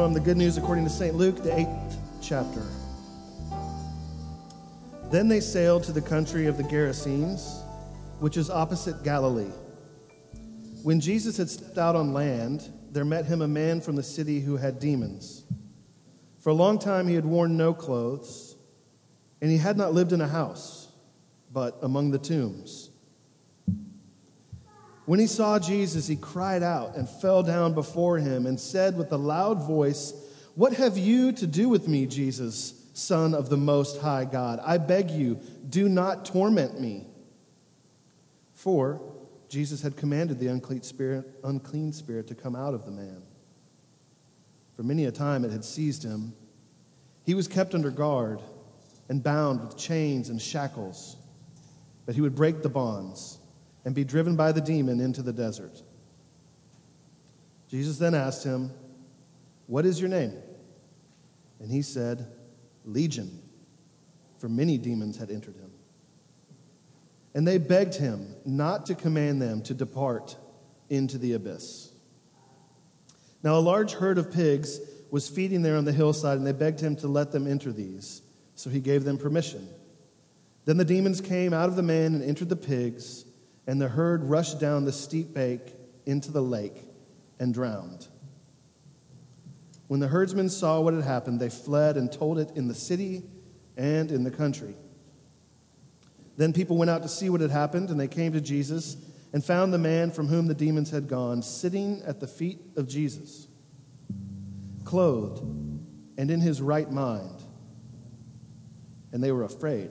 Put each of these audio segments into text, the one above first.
from the Good News according to St. Luke, the eighth chapter. Then they sailed to the country of the Gerasenes, which is opposite Galilee. When Jesus had stepped out on land, there met him a man from the city who had demons. For a long time he had worn no clothes, and he had not lived in a house, but among the tombs. When he saw Jesus, he cried out and fell down before him and said with a loud voice, What have you to do with me, Jesus, Son of the Most High God? I beg you, do not torment me. For Jesus had commanded the unclean spirit, unclean spirit to come out of the man. For many a time it had seized him. He was kept under guard and bound with chains and shackles, but he would break the bonds and be driven by the demon into the desert. Jesus then asked him, What is your name? And he said, Legion, for many demons had entered him. And they begged him not to command them to depart into the abyss. Now, a large herd of pigs was feeding there on the hillside, and they begged him to let them enter these. So he gave them permission. Then the demons came out of the man and entered the pigs and the herd rushed down the steep bank into the lake and drowned. When the herdsmen saw what had happened, they fled and told it in the city and in the country. Then people went out to see what had happened, and they came to Jesus and found the man from whom the demons had gone sitting at the feet of Jesus, clothed and in his right mind. And they were afraid.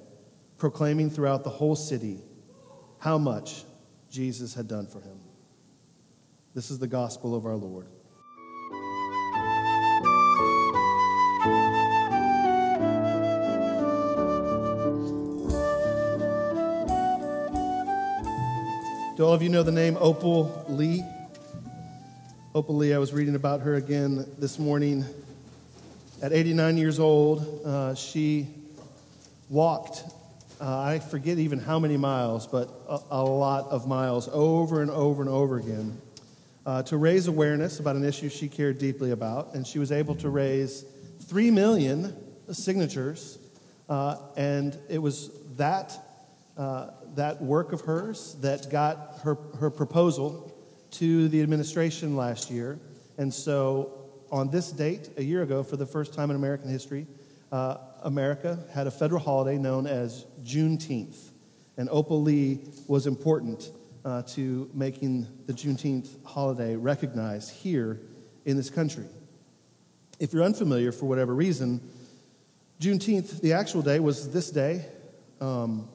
proclaiming throughout the whole city how much Jesus had done for him. This is the gospel of our Lord. Do all of you know the name Opal Lee? Opal Lee, I was reading about her again this morning. At 89 years old, uh, she walked uh, I forget even how many miles, but a, a, lot of miles over and over and over again uh, to raise awareness about an issue she cared deeply about. And she was able to raise 3 million signatures. Uh, and it was that, uh, that work of hers that got her, her proposal to the administration last year. And so, on this date, a year ago, for the first time in American history, uh, America had a federal holiday known as Juneteenth. And Opal Lee was important uh, to making the Juneteenth holiday recognized here in this country. If you're unfamiliar for whatever reason, Juneteenth, the actual day, was this day um,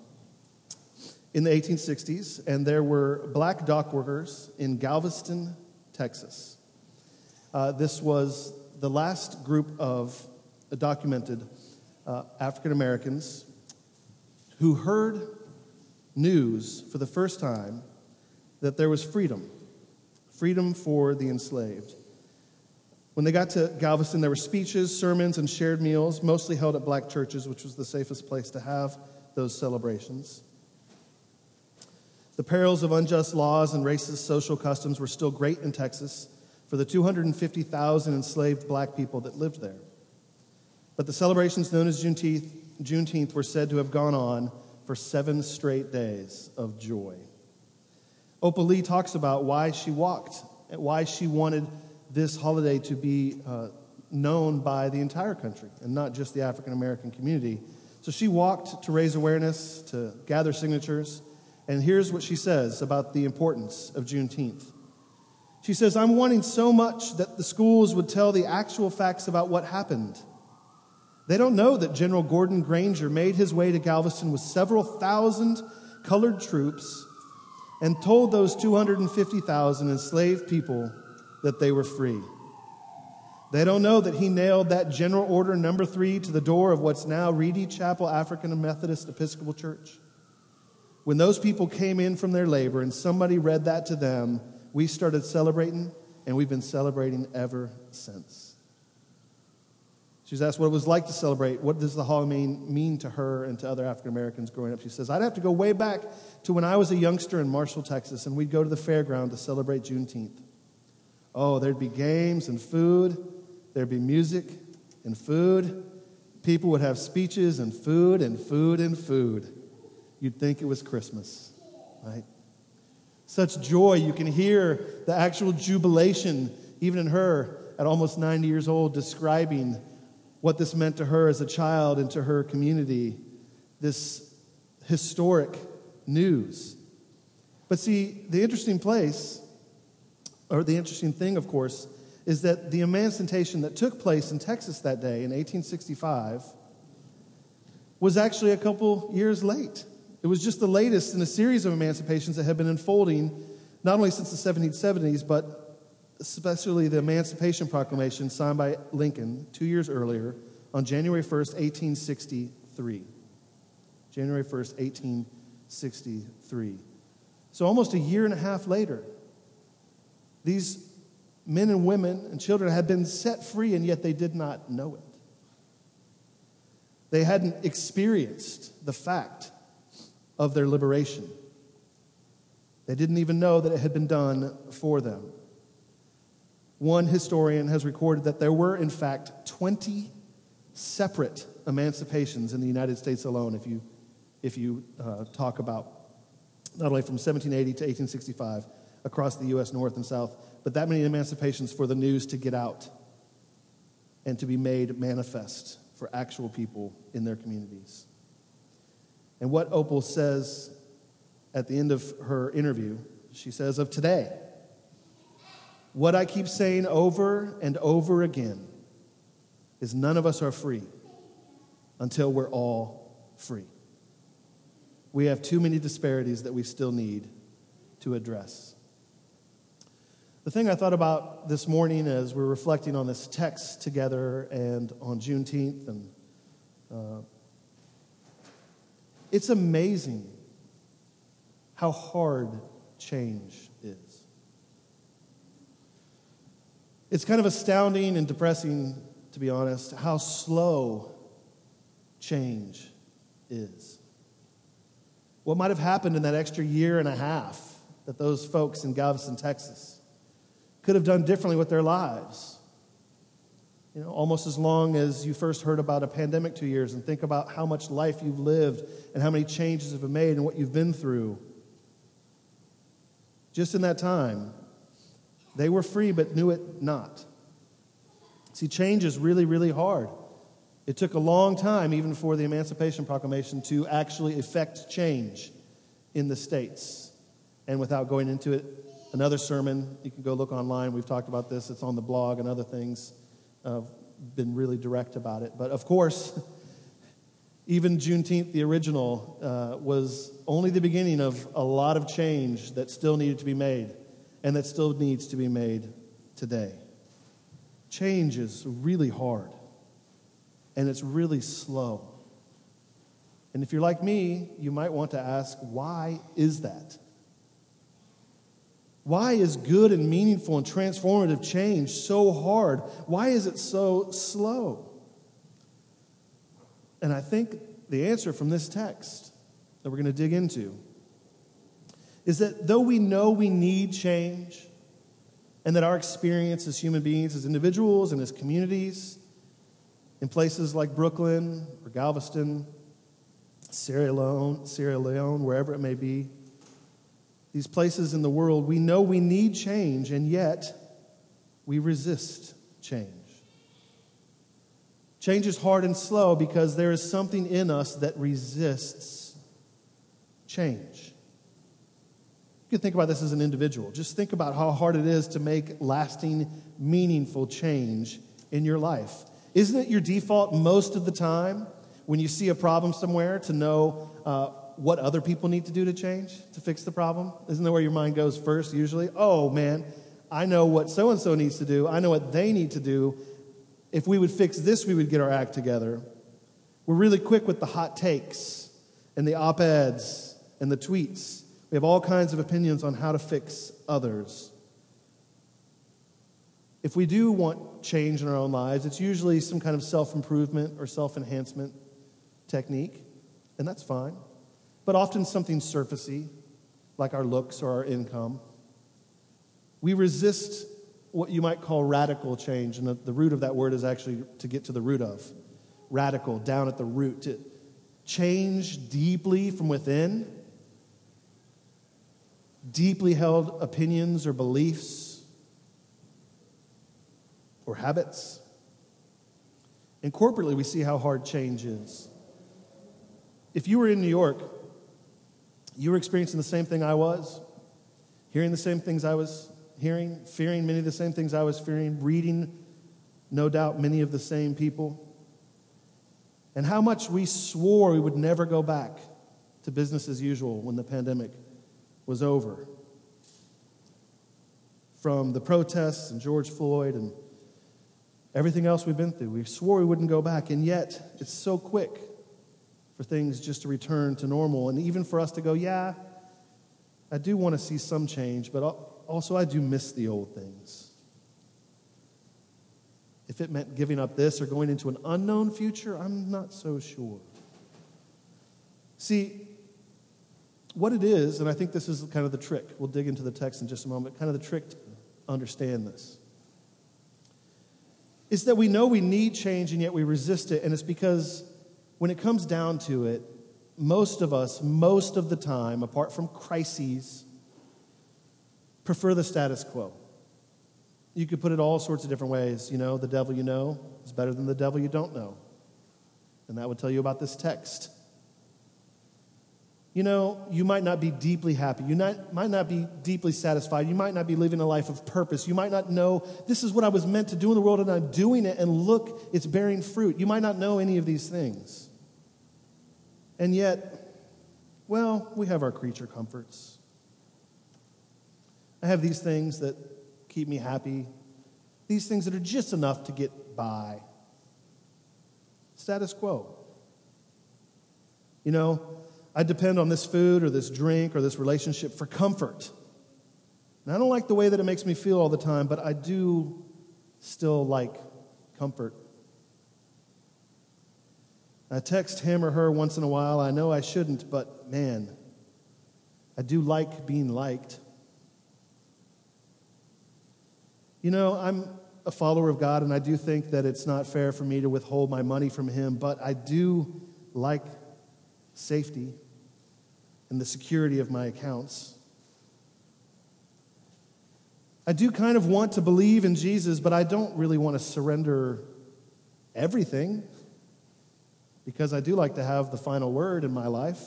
in the 1860s, and there were black dock workers in Galveston, Texas. Uh, this was the last group of documented uh, African Americans who heard news for the first time that there was freedom, freedom for the enslaved. When they got to Galveston, there were speeches, sermons, and shared meals, mostly held at black churches, which was the safest place to have those celebrations. The perils of unjust laws and racist social customs were still great in Texas for the 250,000 enslaved black people that lived there. But the celebrations known as Juneteenth, Juneteenth were said to have gone on for seven straight days of joy. Opal Lee talks about why she walked, why she wanted this holiday to be uh, known by the entire country and not just the African American community. So she walked to raise awareness, to gather signatures. And here's what she says about the importance of Juneteenth. She says, I'm wanting so much that the schools would tell the actual facts about what happened they don't know that General Gordon Granger made his way to Galveston with several thousand colored troops and told those 250,000 enslaved people that they were free. They don't know that he nailed that general order number three to the door of what's now Reedy Chapel African Methodist Episcopal Church. When those people came in from their labor and somebody read that to them, we started celebrating, and we've been celebrating ever since. She was asked what it was like to celebrate. What does the Halloween mean to her and to other African Americans growing up? She says, I'd have to go way back to when I was a youngster in Marshall, Texas, and we'd go to the fairground to celebrate Juneteenth. Oh, there'd be games and food, there'd be music and food. People would have speeches and food and food and food. You'd think it was Christmas, right? Such joy. You can hear the actual jubilation, even in her at almost 90 years old, describing what this meant to her as a child and to her community, this historic news. But see, the interesting place, or the interesting thing, of course, is that the emancipation that took place in Texas that day in 1865 was actually a couple years late. It was just the latest in a series of emancipations that had been unfolding not only since the 1770s, but especially the Emancipation Proclamation signed by Lincoln two years earlier on January 1st, 1863. January 1st, 1863. So almost a year and a half later, these men and women and children had been set free, and yet they did not know it. They hadn't experienced the fact of their liberation. They didn't even know that it had been done for them. One historian has recorded that there were, in fact, 20 separate emancipations in the United States alone, if you, if you uh, talk about not only from 1780 to 1865 across the U.S. North and South, but that many emancipations for the news to get out and to be made manifest for actual people in their communities. And what Opal says at the end of her interview, she says, Of today, what I keep saying over and over again is none of us are free until we're all free. We have too many disparities that we still need to address. The thing I thought about this morning as we're reflecting on this text together and on Juneteenth, and uh, it's amazing how hard change is. It's kind of astounding and depressing, to be honest, how slow change is. What might have happened in that extra year and a half that those folks in Galveston, Texas, could have done differently with their lives? You know, almost as long as you first heard about a pandemic two years and think about how much life you've lived and how many changes have been made and what you've been through. Just in that time, they were free but knew it not. See, change is really, really hard. It took a long time, even for the Emancipation Proclamation, to actually effect change in the states. And without going into it, another sermon, you can go look online. We've talked about this, it's on the blog and other things. Uh, been really direct about it. But of course, even Juneteenth, the original, uh, was only the beginning of a lot of change that still needed to be made and that still needs to be made today. Change is really hard and it's really slow. And if you're like me, you might want to ask, why is that? Why is good and meaningful and transformative change so hard? Why is it so slow? And I think the answer from this text that we're going to dig into is that though we know we need change, and that our experience as human beings, as individuals, and as communities, in places like Brooklyn or Galveston, Sierra Leone, Sierra Leone, wherever it may be, these places in the world, we know we need change, and yet we resist change. Change is hard and slow because there is something in us that resists change. You can think about this as an individual. Just think about how hard it is to make lasting, meaningful change in your life. Isn't it your default most of the time when you see a problem somewhere to know uh, what other people need to do to change, to fix the problem? Isn't that where your mind goes first, usually? Oh, man, I know what so and so needs to do, I know what they need to do. If we would fix this, we would get our act together. We're really quick with the hot takes and the op eds and the tweets. We have all kinds of opinions on how to fix others. If we do want change in our own lives, it's usually some kind of self improvement or self enhancement technique, and that's fine. But often something surfacey, like our looks or our income. We resist what you might call radical change, and the, the root of that word is actually to get to the root of. Radical, down at the root. To change deeply from within, deeply held opinions or beliefs or habits. And corporately, we see how hard change is. If you were in New York, you were experiencing the same thing I was, hearing the same things I was hearing, fearing many of the same things I was fearing, reading, no doubt, many of the same people. And how much we swore we would never go back to business as usual when the pandemic was over. From the protests and George Floyd and everything else we've been through, we swore we wouldn't go back, and yet it's so quick for things just to return to normal. And even for us to go, yeah, I do want to see some change, but also I do miss the old things. If it meant giving up this or going into an unknown future, I'm not so sure. See, what it is, and I think this is kind of the trick, we'll dig into the text in just a moment, kind of the trick to understand this, is that we know we need change and yet we resist it, and it's because when it comes down to it, most of us, most of the time, apart from crises, prefer the status quo. You could put it all sorts of different ways. You know, the devil you know is better than the devil you don't know. And that would tell you about this text. You know, you might not be deeply happy. You not, might not be deeply satisfied. You might not be living a life of purpose. You might not know this is what I was meant to do in the world and I'm doing it and look, it's bearing fruit. You might not know any of these things. And yet, well, we have our creature comforts. I have these things that keep me happy, these things that are just enough to get by. Status quo. You know, I depend on this food or this drink or this relationship for comfort. And I don't like the way that it makes me feel all the time, but I do still like comfort. I text him or her once in a while. I know I shouldn't, but man, I do like being liked. You know, I'm a follower of God, and I do think that it's not fair for me to withhold my money from Him, but I do like safety and the security of my accounts. I do kind of want to believe in Jesus, but I don't really want to surrender everything because I do like to have the final word in my life.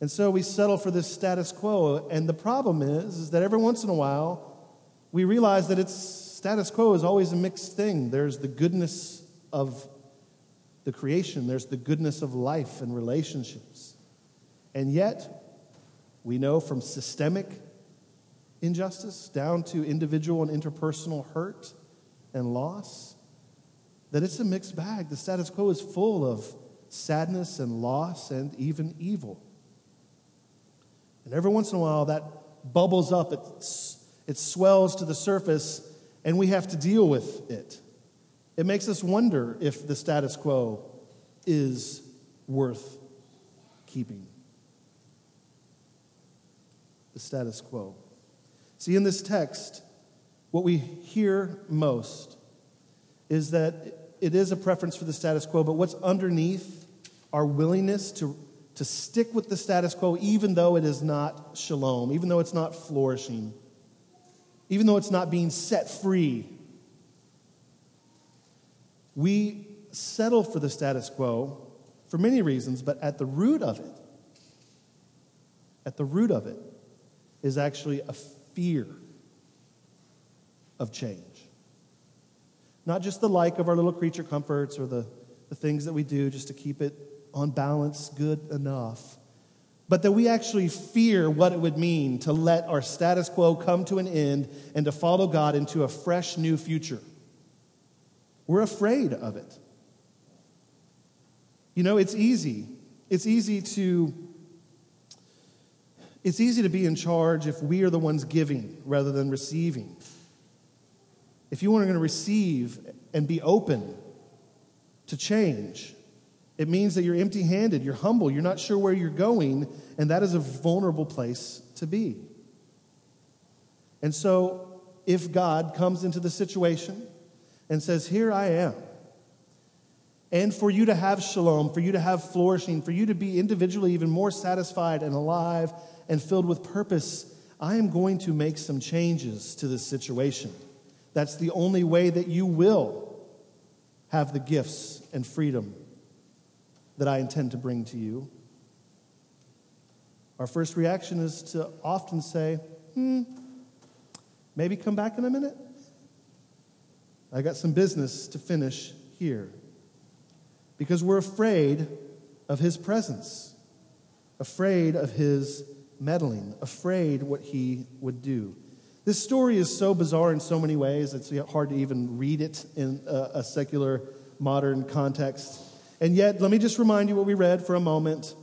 And so we settle for this status quo. And the problem is, is that every once in a while, we realize that it's status quo is always a mixed thing. There's the goodness of the creation, there's the goodness of life and relationships. And yet, we know from systemic injustice down to individual and interpersonal hurt and loss that it's a mixed bag. The status quo is full of sadness and loss and even evil. And every once in a while, that bubbles up, it, it swells to the surface, and we have to deal with it. It makes us wonder if the status quo is worth keeping. The status quo. See, in this text, what we hear most is that it is a preference for the status quo, but what's underneath our willingness to, to stick with the status quo, even though it is not shalom, even though it's not flourishing, even though it's not being set free. We settle for the status quo for many reasons, but at the root of it, at the root of it, is actually a fear of change. Not just the like of our little creature comforts or the, the things that we do just to keep it on balance good enough, but that we actually fear what it would mean to let our status quo come to an end and to follow God into a fresh new future. We're afraid of it. You know, it's easy. It's easy to it's easy to be in charge if we are the ones giving rather than receiving. If you are going to receive and be open to change, it means that you're empty handed, you're humble, you're not sure where you're going, and that is a vulnerable place to be. And so, if God comes into the situation and says, Here I am, and for you to have shalom, for you to have flourishing, for you to be individually even more satisfied and alive and filled with purpose, I am going to make some changes to this situation. That's the only way that you will have the gifts and freedom that I intend to bring to you. Our first reaction is to often say, hmm, maybe come back in a minute. I got some business to finish here. Because we're afraid of his presence, afraid of his meddling, afraid what he would do. This story is so bizarre in so many ways, it's hard to even read it in a, a secular modern context. And yet, let me just remind you what we read for a moment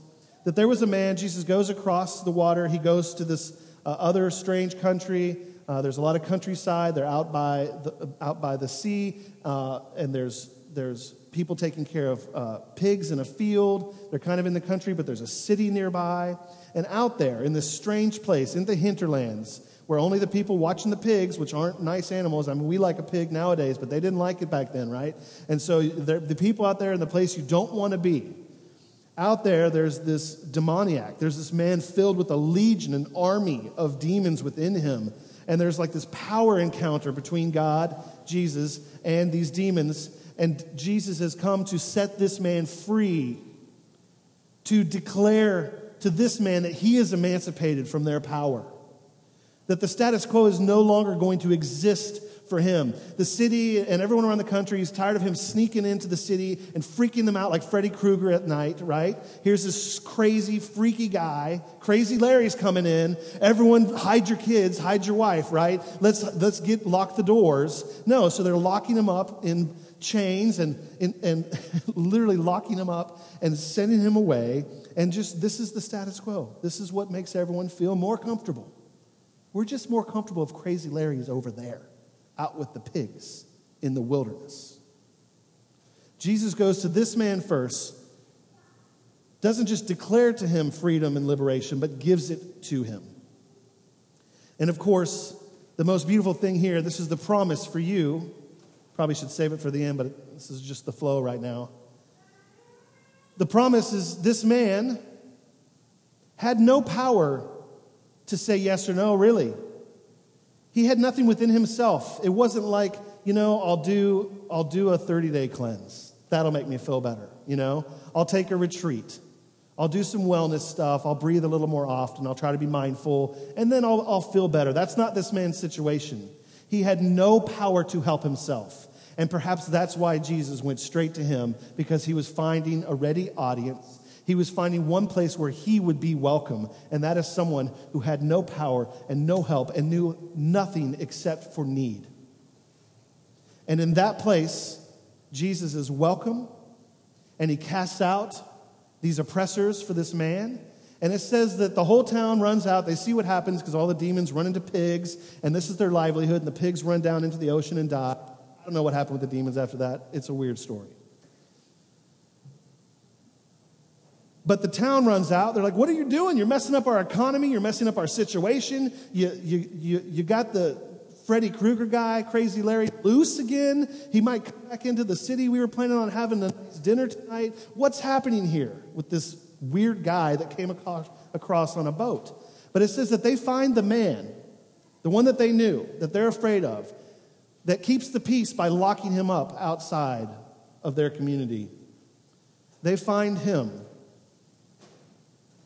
that there was a man, Jesus goes across the water, he goes to this uh, other strange country. Uh, there's a lot of countryside. They're out by the, out by the sea, uh, and there's, there's people taking care of uh, pigs in a field. They're kind of in the country, but there's a city nearby. And out there in this strange place, in the hinterlands, where only the people watching the pigs, which aren't nice animals, I mean, we like a pig nowadays, but they didn't like it back then, right? And so the people out there in the place you don't want to be, out there, there's this demoniac. There's this man filled with a legion, an army of demons within him. And there's like this power encounter between God, Jesus, and these demons. And Jesus has come to set this man free, to declare to this man that he is emancipated from their power, that the status quo is no longer going to exist for him. The city and everyone around the country is tired of him sneaking into the city and freaking them out like Freddy Krueger at night, right? Here's this crazy, freaky guy. Crazy Larry's coming in. Everyone hide your kids, hide your wife, right? Let's, let's get, lock the doors. No, so they're locking him up in chains and, and, and literally locking him up and sending him away. And just this is the status quo. This is what makes everyone feel more comfortable. We're just more comfortable if Crazy Larry is over there, out with the pigs in the wilderness. Jesus goes to this man first, doesn't just declare to him freedom and liberation, but gives it to him. And of course, the most beautiful thing here this is the promise for you Probably should save it for the end, but this is just the flow right now. The promise is this man had no power to say yes or no, really. He had nothing within himself. It wasn't like, you know, I'll do, I'll do a 30 day cleanse. That'll make me feel better, you know? I'll take a retreat. I'll do some wellness stuff. I'll breathe a little more often. I'll try to be mindful. And then I'll, I'll feel better. That's not this man's situation. He had no power to help himself. And perhaps that's why Jesus went straight to him, because he was finding a ready audience. He was finding one place where he would be welcome, and that is someone who had no power and no help and knew nothing except for need. And in that place, Jesus is welcome, and he casts out these oppressors for this man. And it says that the whole town runs out. They see what happens because all the demons run into pigs, and this is their livelihood, and the pigs run down into the ocean and die I don't know what happened with the demons after that. It's a weird story. But the town runs out. They're like, What are you doing? You're messing up our economy. You're messing up our situation. You, you, you, you got the Freddy Krueger guy, Crazy Larry, loose again. He might come back into the city. We were planning on having a nice dinner tonight. What's happening here with this weird guy that came across, across on a boat? But it says that they find the man, the one that they knew, that they're afraid of that keeps the peace by locking him up outside of their community. They find him,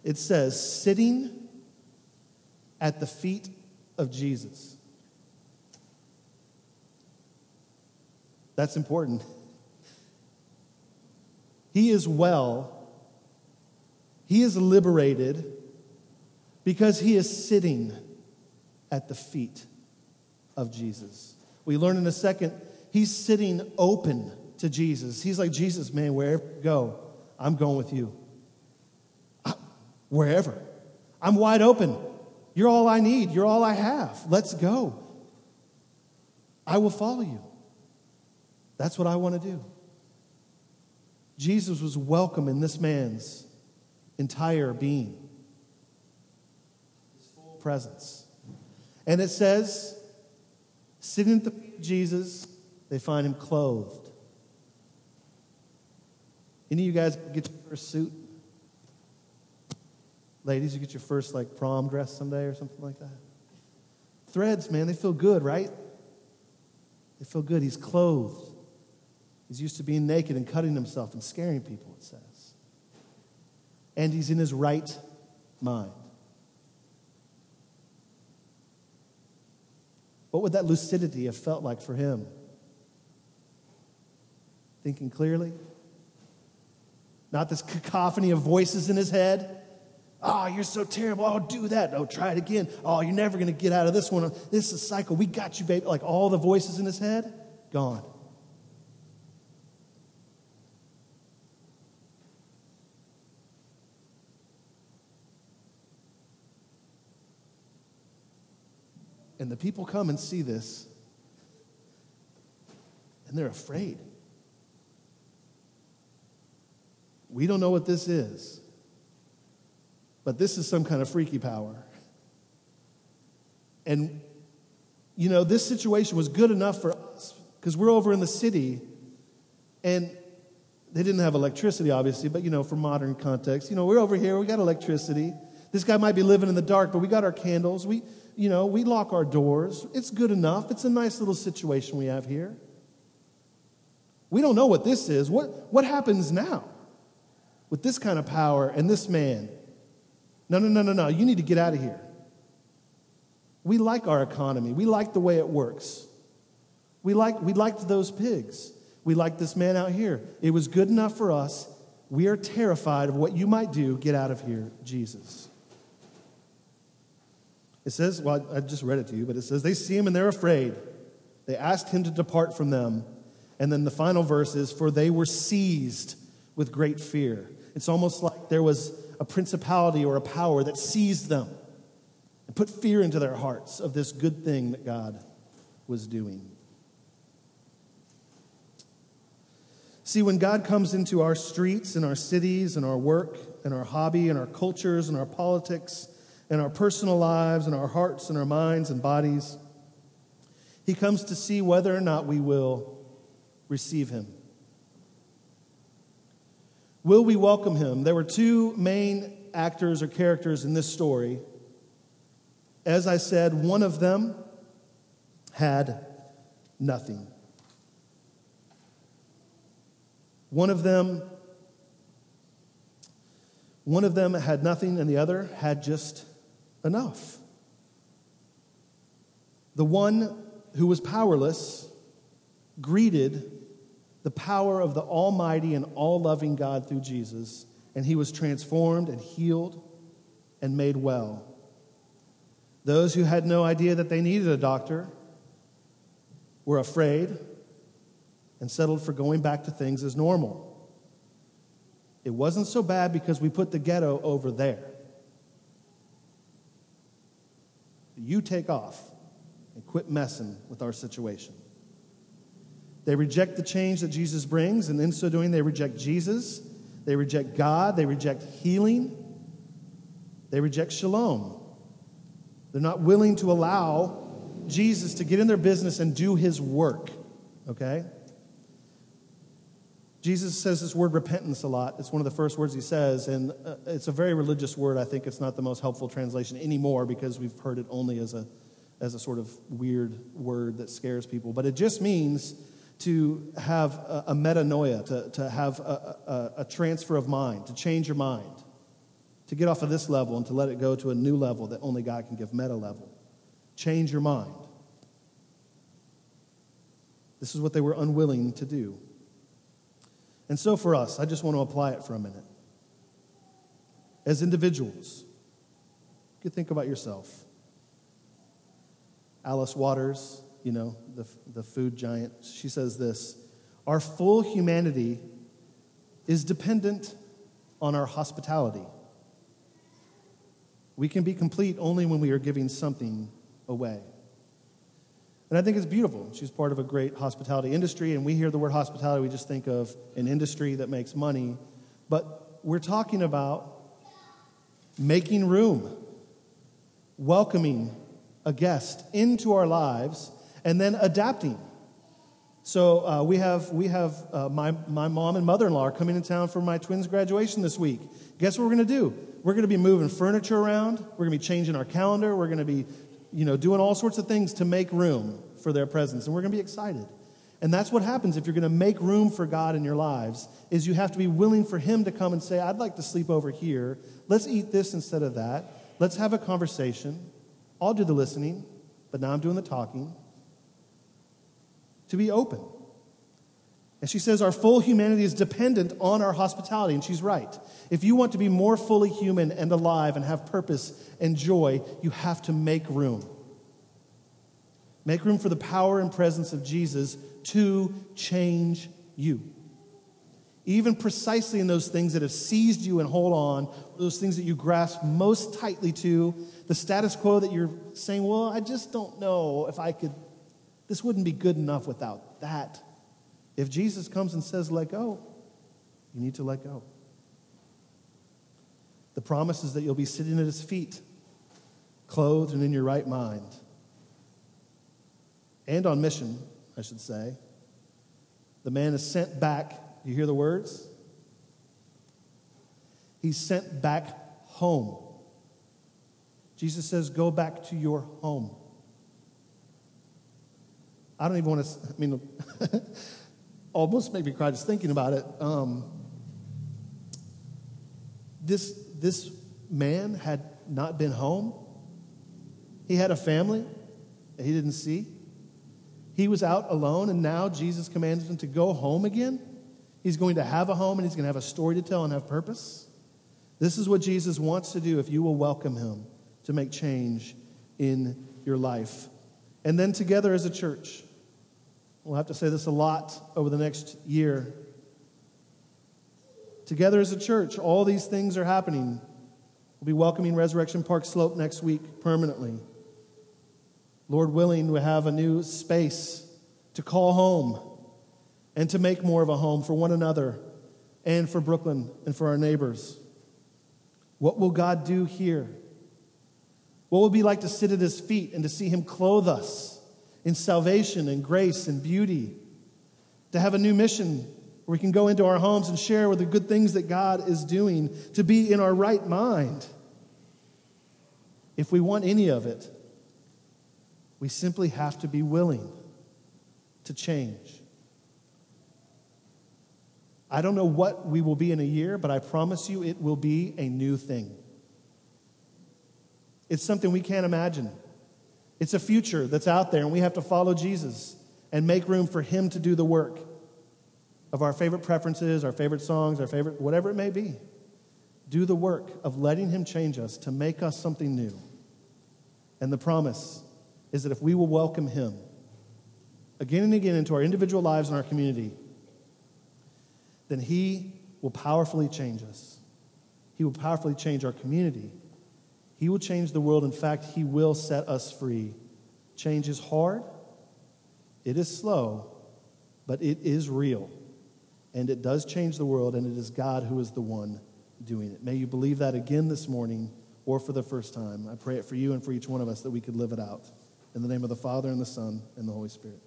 it says, sitting at the feet of Jesus. That's important. He is well, he is liberated, Because he is sitting at the feet of Jesus. We learn in a second, he's sitting open to Jesus. He's like, Jesus, man, wherever go, I'm going with you. Wherever. I'm wide open. You're all I need. You're all I have. Let's go. I will follow you. That's what I want to do. Jesus was welcome in this man's entire being, his full presence. And it says, sitting at the feet of Jesus, they find him clothed. Any of you guys get your first suit? Ladies, you get your first like prom dress someday or something like that? Threads, man, they feel good, right? They feel good. He's clothed. He's used to being naked and cutting himself and scaring people, it says. And he's in his right mind. What would that lucidity have felt like for him? Thinking clearly? Not this cacophony of voices in his head. Oh, you're so terrible. Oh, do that. Oh, try it again. Oh, you're never going to get out of this one. This is a cycle. We got you, baby. Like all the voices in his head, gone. And the people come and see this, and they're afraid. We don't know what this is, but this is some kind of freaky power. And, you know, this situation was good enough for us because we're over in the city and they didn't have electricity, obviously, but, you know, for modern context, you know, we're over here, we got electricity. This guy might be living in the dark, but we got our candles. We, you know, we lock our doors. It's good enough. It's a nice little situation we have here. We don't know what this is. What, what happens now with this kind of power and this man? No, no, no, no, no. You need to get out of here. We like our economy. We like the way it works. We, like, we liked those pigs. We like this man out here. It was good enough for us. We are terrified of what you might do. Get out of here, Jesus. It says, well, I just read it to you, but it says, they see him and they're afraid. They asked him to depart from them. And then the final verse is, for they were seized with great fear. It's almost like there was a principality or a power that seized them and put fear into their hearts of this good thing that God was doing. See, when God comes into our streets and our cities and our work and our hobby and our cultures and our politics, in our personal lives, in our hearts, and our minds and bodies. He comes to see whether or not we will receive him. Will we welcome him? There were two main actors or characters in this story. As I said, one of them had nothing. One of them one of them had nothing and the other had just enough. The one who was powerless greeted the power of the Almighty and all loving God through Jesus, and he was transformed and healed and made well. Those who had no idea that they needed a doctor were afraid and settled for going back to things as normal. It wasn't so bad because we put the ghetto over there. You take off and quit messing with our situation. They reject the change that Jesus brings, and in so doing, they reject Jesus, they reject God, they reject healing, they reject shalom. They're not willing to allow Jesus to get in their business and do his work, okay? Jesus says this word repentance a lot. It's one of the first words he says, and uh, it's a very religious word. I think it's not the most helpful translation anymore because we've heard it only as a, as a sort of weird word that scares people. But it just means to have a, a metanoia, to, to have a, a, a transfer of mind, to change your mind, to get off of this level and to let it go to a new level that only God can give, meta level. Change your mind. This is what they were unwilling to do. And so for us, I just want to apply it for a minute. As individuals, You think about yourself. Alice Waters, you know, the, the food giant, she says this Our full humanity is dependent on our hospitality. We can be complete only when we are giving something away. And I think it's beautiful. She's part of a great hospitality industry, and we hear the word hospitality, we just think of an industry that makes money. But we're talking about making room, welcoming a guest into our lives, and then adapting. So uh, we have, we have uh, my, my mom and mother in law are coming to town for my twins' graduation this week. Guess what we're going to do? We're going to be moving furniture around. We're going to be changing our calendar. We're going to be you know, doing all sorts of things to make room for their presence. And we're going to be excited. And that's what happens if you're going to make room for God in your lives is you have to be willing for him to come and say, "I'd like to sleep over here. Let's eat this instead of that. Let's have a conversation. I'll do the listening, but now I'm doing the talking." To be open. And she says our full humanity is dependent on our hospitality, and she's right. If you want to be more fully human and alive and have purpose and joy, you have to make room. Make room for the power and presence of Jesus to change you. Even precisely in those things that have seized you and hold on, those things that you grasp most tightly to, the status quo that you're saying, well, I just don't know if I could, this wouldn't be good enough without that. If Jesus comes and says, let go, you need to let go. The promise is that you'll be sitting at his feet, clothed and in your right mind, and on mission, I should say. The man is sent back. You hear the words? He's sent back home. Jesus says, Go back to your home. I don't even want to, I mean, almost make me cry just thinking about it. Um, this, this man had not been home. He had a family that he didn't see. He was out alone, and now Jesus commands him to go home again. He's going to have a home, and he's going to have a story to tell and have purpose. This is what Jesus wants to do if you will welcome him to make change in your life. And then together as a church, We'll have to say this a lot over the next year. Together as a church, all these things are happening. We'll be welcoming Resurrection Park Slope next week permanently. Lord willing, we have a new space to call home and to make more of a home for one another and for Brooklyn and for our neighbors. What will God do here? What will it be like to sit at his feet and to see him clothe us? In salvation and grace and beauty, to have a new mission where we can go into our homes and share with the good things that God is doing, to be in our right mind. If we want any of it, we simply have to be willing to change. I don't know what we will be in a year, but I promise you it will be a new thing. It's something we can't imagine. It's a future that's out there, and we have to follow Jesus and make room for Him to do the work of our favorite preferences, our favorite songs, our favorite, whatever it may be. Do the work of letting Him change us to make us something new. And the promise is that if we will welcome Him again and again into our individual lives and our community, then He will powerfully change us. He will powerfully change our community he will change the world. In fact, He will set us free. Change is hard, it is slow, but it is real. And it does change the world, and it is God who is the one doing it. May you believe that again this morning or for the first time. I pray it for you and for each one of us that we could live it out. In the name of the Father, and the Son, and the Holy Spirit.